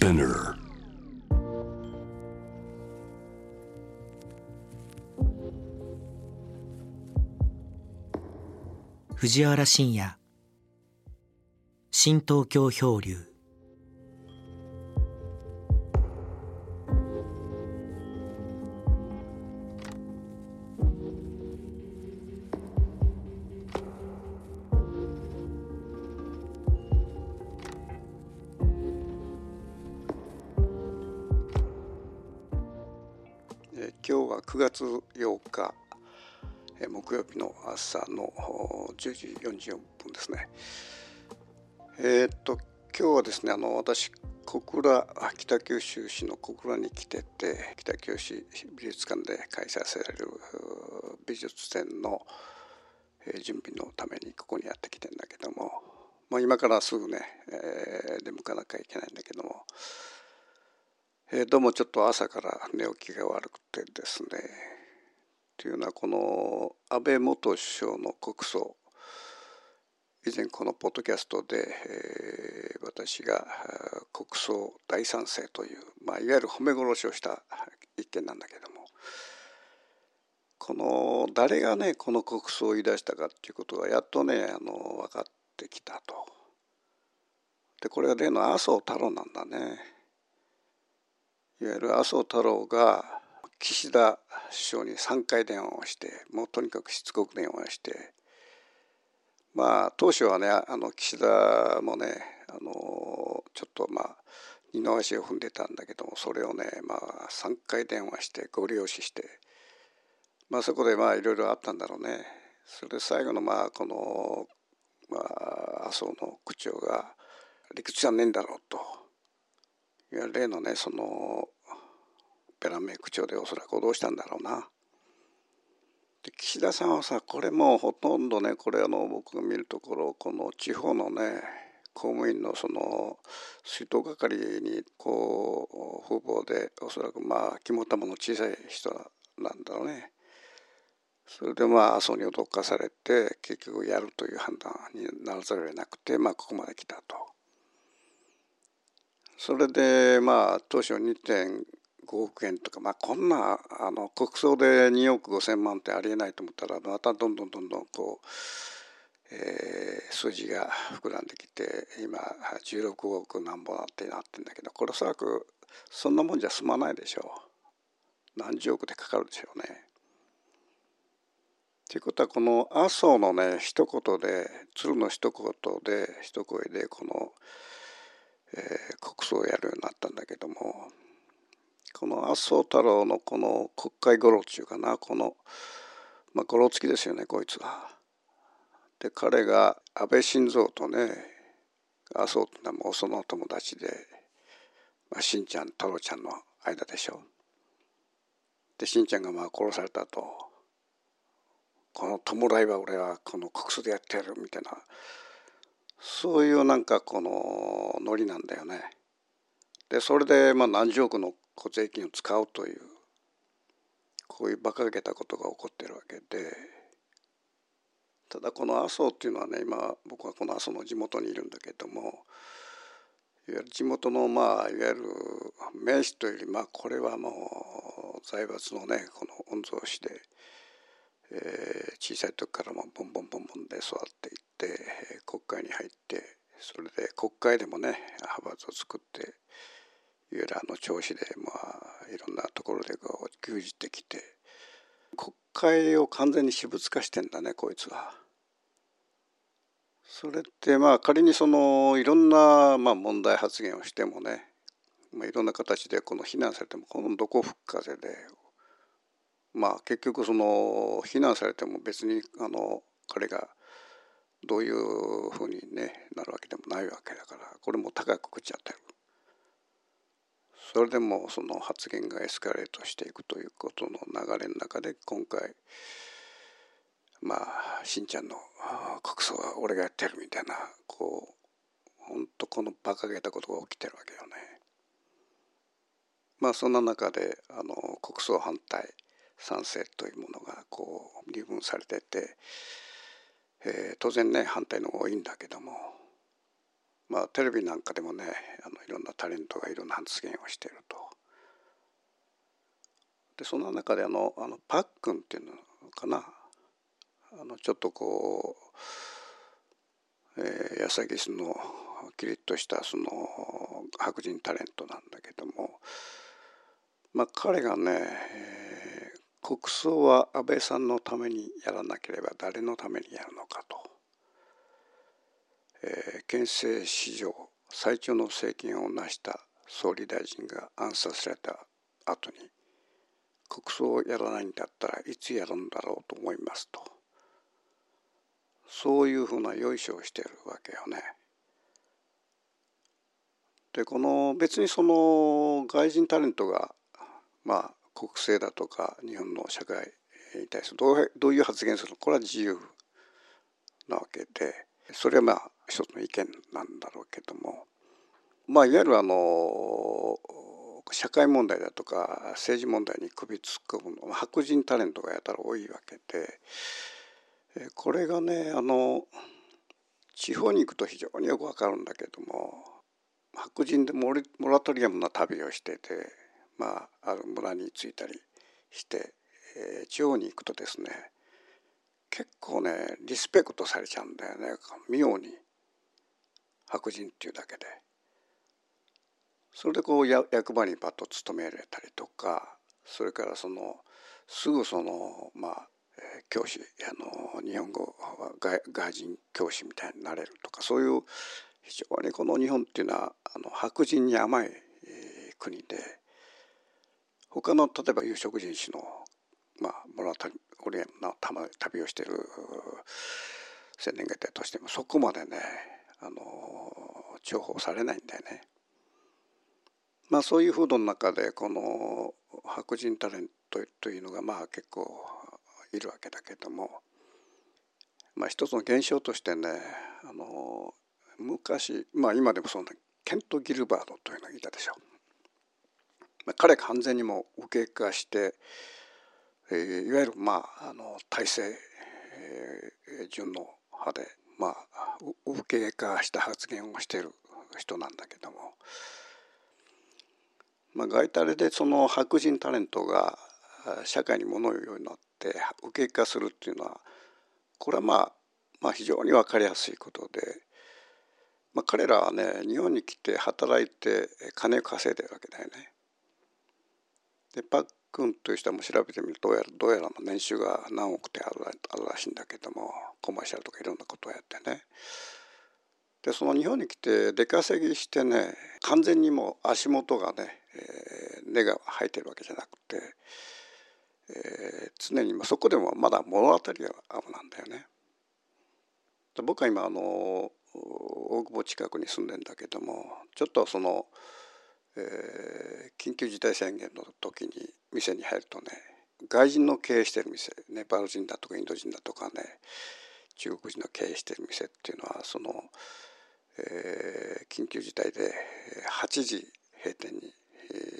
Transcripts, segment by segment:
Spinner. 藤原信也新東京漂流今日は9月8日、木曜日の朝の10時44分ですね。えーっと今日はですねあの私小倉北九州市の小倉に来てて北九州美術館で開催される美術展の、準備のためにここにやってきてんだけども、まあ、今からすぐね、えー出向かなきゃいけないんだけども。えーどうもちょっと朝から寝起きが悪くてですねというのはこの安倍元首相の国葬以前このポッドキャストで、えー私が国葬大賛成という、まあ、いわゆる褒め殺しをした一件なんだけどもこの誰がねこの国葬を言い出したかっていうことがやっとねあの分かってきたと。でこれは例の麻生太郎なんだね。いわゆる麻生太郎が岸田首相に3回電話をしてもうとにかくしつこく電話をしてまあ当初はねあの岸田もねあのちょっとまあ二の足を踏んでたんだけどもそれをねまあ3回電話してご利用ししてまあそこでまあいろいろあったんだろうね。それで最後のまあこの、まあ、麻生の区長が理屈じゃねえんだろうと。いや例のねそのベラメイ区長でおそらく脅したんだろうな。で岸田さんはさこれもほとんどねこれあの僕が見るところこの地方のね公務員のその出頭係にこう風貌でおそらくまあ肝玉の小さい人なんだろうね。それでまあ麻生に脅かされて結局やるという判断にならざるを得なくてまあここまで来たと。それでまあ当初2.5億円とか、まあ、こんなあの国葬で2億5千万ってありえないと思ったらまたどんどんどんどんこう、えー数字が膨らんできて今16億なんぼなってなってんだけどこれおそらくそんなもんじゃ済まないでしょう何十億でかかるでしょうね。ということはこの麻生のね一言で鶴の一言で一声でこのえー国葬をやるようになったんだけどもこの麻生太郎のこの国会ゴロっていうかなこのまあゴロつきですよねこいつは。で彼が安倍晋三とね麻生ってのはもうその友達で、まあ、しんちゃん太郎ちゃんの間でしょ。でしんちゃんがまあ殺されたとこの弔いは俺はこの国葬でやってやるみたいなそういうなんかこのノリなんだよね。でそれでまあ何十億の税金を使うというこういう馬鹿げたことが起こってるわけでただこの麻生っていうのはね今僕はこの麻生の地元にいるんだけどもいわゆる地元のまあいわゆる名士というよりまあこれはもう財閥のねこの御曹司で、えー小さい時からもボンボンボンボンで育っていって国会に入ってそれで国会でもね派閥を作っていわゆるあの調子でまあいろんなところでこう牛耳ってきて国会を完全に私物化してんだねこいつは。それってまあ仮にそのいろんなまあ問題発言をしてもね、まあ、いろんな形でこの非難されてもこのどこ吹く風でまあ結局その非難されても別にあの彼がどういうふうに、ね、なるわけでもないわけだからこれも高く食っちゃってる。それでもその発言がエスカレートしていくということの流れの中で今回まあしんちゃんの国葬は俺がやってるみたいなこう本当この馬鹿げたことが起きてるわけよね。まあそんな中であの国葬反対賛成というものがこう二分されてて、えー当然ね反対の方が多いんだけども。まあテレビなんかでもねあのいろんなタレントがいろんな発言をしていると。でその中であのあのパックンっていうのかな。あのちょっとこう、えー、安ギスのキリッとしたその白人タレントなんだけども。まあ彼がね、えー、国葬は安倍さんのためにやらなければ誰のためにやるのかと、えー、憲政史上最長の政権を成した総理大臣が暗殺された後に国葬をやらないんだったらいつやるんだろうと思いますとそういうふうなよいしょをしてるわけよね。でこの別にその外人タレントがまあ国政だとか日本の社会に対するどうどういう発言するのこれは自由なわけでそれはまあ一つの意見なんだろうけどもまあいわゆるあの社会問題だとか政治問題に首突っ込むの白人タレントがやたら多いわけでこれがねあの地方に行くと非常によくわかるんだけども白人でモラトリアムな旅をしててまあある村に着いたりして、えー、地方に行くとですね結構ねリスペクトされちゃうんだよね妙に白人っていうだけで。それでこう役場にパッと勤められたりとかそれからそのすぐそのまあ教師あの日本語外外人教師みたいになれるとかそういう非常にこの日本っていうのはあの白人に甘い国で他の例えば有色人種のまあモラトリアムの旅をしている青年がいたとしてもそこまでねあの重宝されないんだよね。まあそういう風土の中でこの白人タレントというのがまあ結構いるわけだけども、まあ、一つの現象としてねあの昔まあ今でもそのケント・ギルバードというのがいたでしょう。まあ、彼完全にも右傾化して、えー、いわゆるまああの体制、えー、順の派でまあ右傾化した発言をしている人なんだけども。まあ、外タレでその白人タレントが社会に物言うようになって右傾化するっていうのはこれはまあまあ非常に分かりやすいことで、まあ、彼らはね日本に来て働いて金を稼いでるわけだよね。でパックンという人も調べてみるとどうやらどうやら年収が何億点あるらしいんだけどもコマーシャルとかいろんなことをやってねでその日本に来て出稼ぎしてね完全にもう足元がね、えー、根が生えてるわけじゃなくて、えー、常にそこでもまだ物語があるなんだよね。僕は今あの大久保近くに住んでんだけどもちょっとその、えー、緊急事態宣言の時に店に入るとね外人の経営してる店ネパール人だとかインド人だとかね中国人の経営してる店っていうのはそのえー、緊急事態で8時閉店に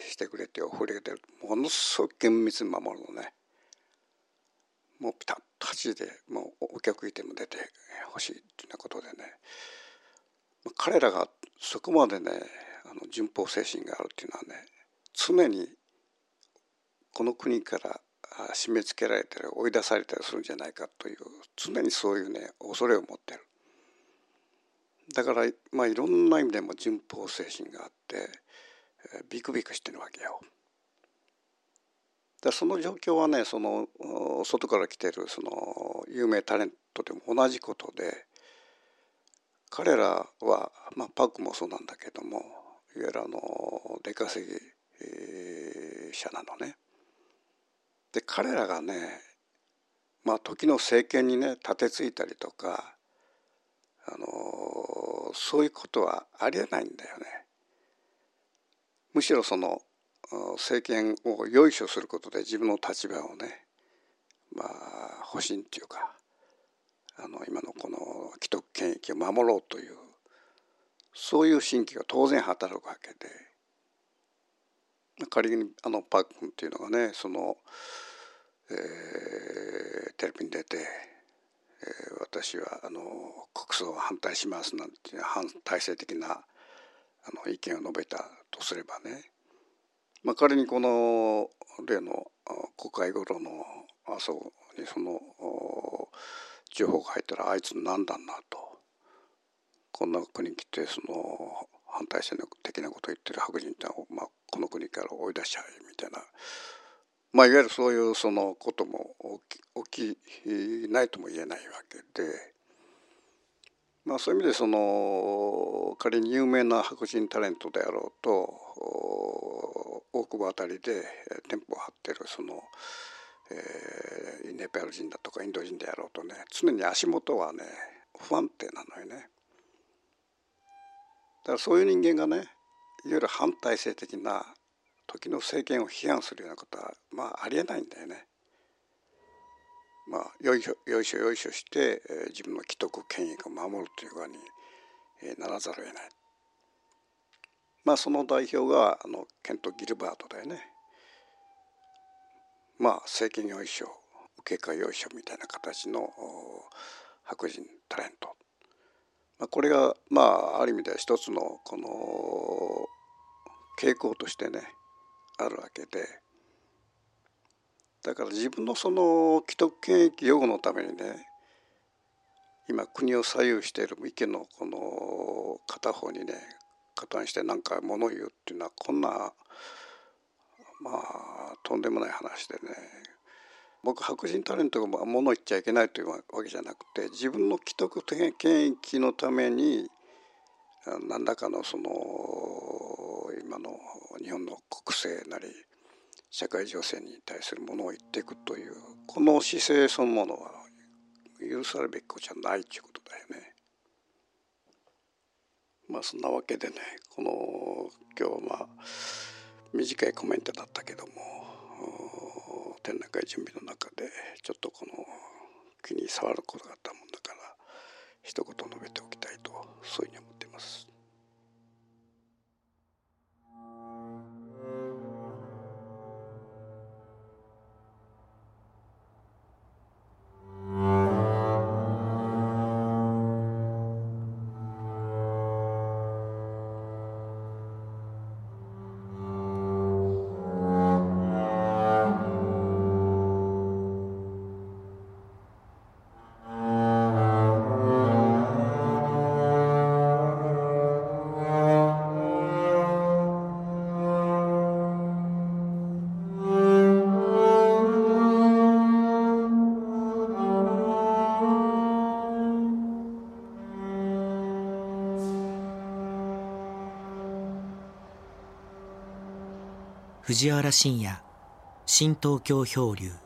してくれってお触れてるものすごく厳密に守るのね。もうピタッと8時でもうお客いても出てほしいっていうようなことでね。彼らがそこまでねあの順法精神があるっていうのはね常にこの国から締め付けられたり追い出されたりするんじゃないかという常にそういうね恐れを持ってる。だからまあいろんな意味でも順法精神があってビクビクしてるわけよ。だその状況はねその外から来てるその有名タレントでも同じことで彼らは、まあ、パックもそうなんだけどもいわゆるあの出稼ぎ、えー、者なのね。で彼らがねまあ時の政権にね立てついたりとかあのそういうことはありえないんだよね。むしろその政権をよいしょすることで自分の立場をねまあ保身っていうかあの今のこの既得権益を守ろうというそういう心機が当然働くわけで。仮にあのパックンっていうのがねその、えー、テレビに出て、えー、私はあの国葬を反対しますなんていう反体制的なあの意見を述べたとすればね、まあ、仮にこの例の国会ごとの麻生にその情報が入ったらあいつ何だんなと。こんな国来てその反体制的なことを言ってる白人ってまあ、この国から追い出しちゃいみたいな、まあ、いわゆるそういうそのことも起きないとも言えないわけで、まあ、そういう意味でその仮に有名な白人タレントであろうと大久保辺りで店舗を張ってるその、えー、ネパール人だとかインド人であろうとね常に足元はね不安定なのよね。だからそういう人間がねいわゆる反体制的な時の政権を批判するようなことはまあありえないんだよね。まあよいしょよいしょよいしょして、えー、自分の既得権益を守るという側に、えー、ならざるを得ない。まあその代表があのケント・ギルバートだよね。まあ政権よいしょ受け替えよいしょみたいな形の白人タレント。まあ、これがまあある意味では一つのこの傾向としてねあるわけで。だから自分のその既得権益擁護のためにね今国を左右している意見のこの片方にね加担して何か物を言うっていうのはこんなまあとんでもない話でね。僕白人タレントが物言っちゃいけないというわけじゃなくて自分の既得権益のために何らかのその今の日本の国政なり社会情勢に対するものを言っていくというこの姿勢そのものは許されるべきことじゃないということだよね。まあそんなわけでねこの今日まあ短いコメントだったけども展覧会準備の中でちょっとこの気に障ることがあったもんだから一言述べておきたいとそういうふうに思っています。藤原信也新東京漂流。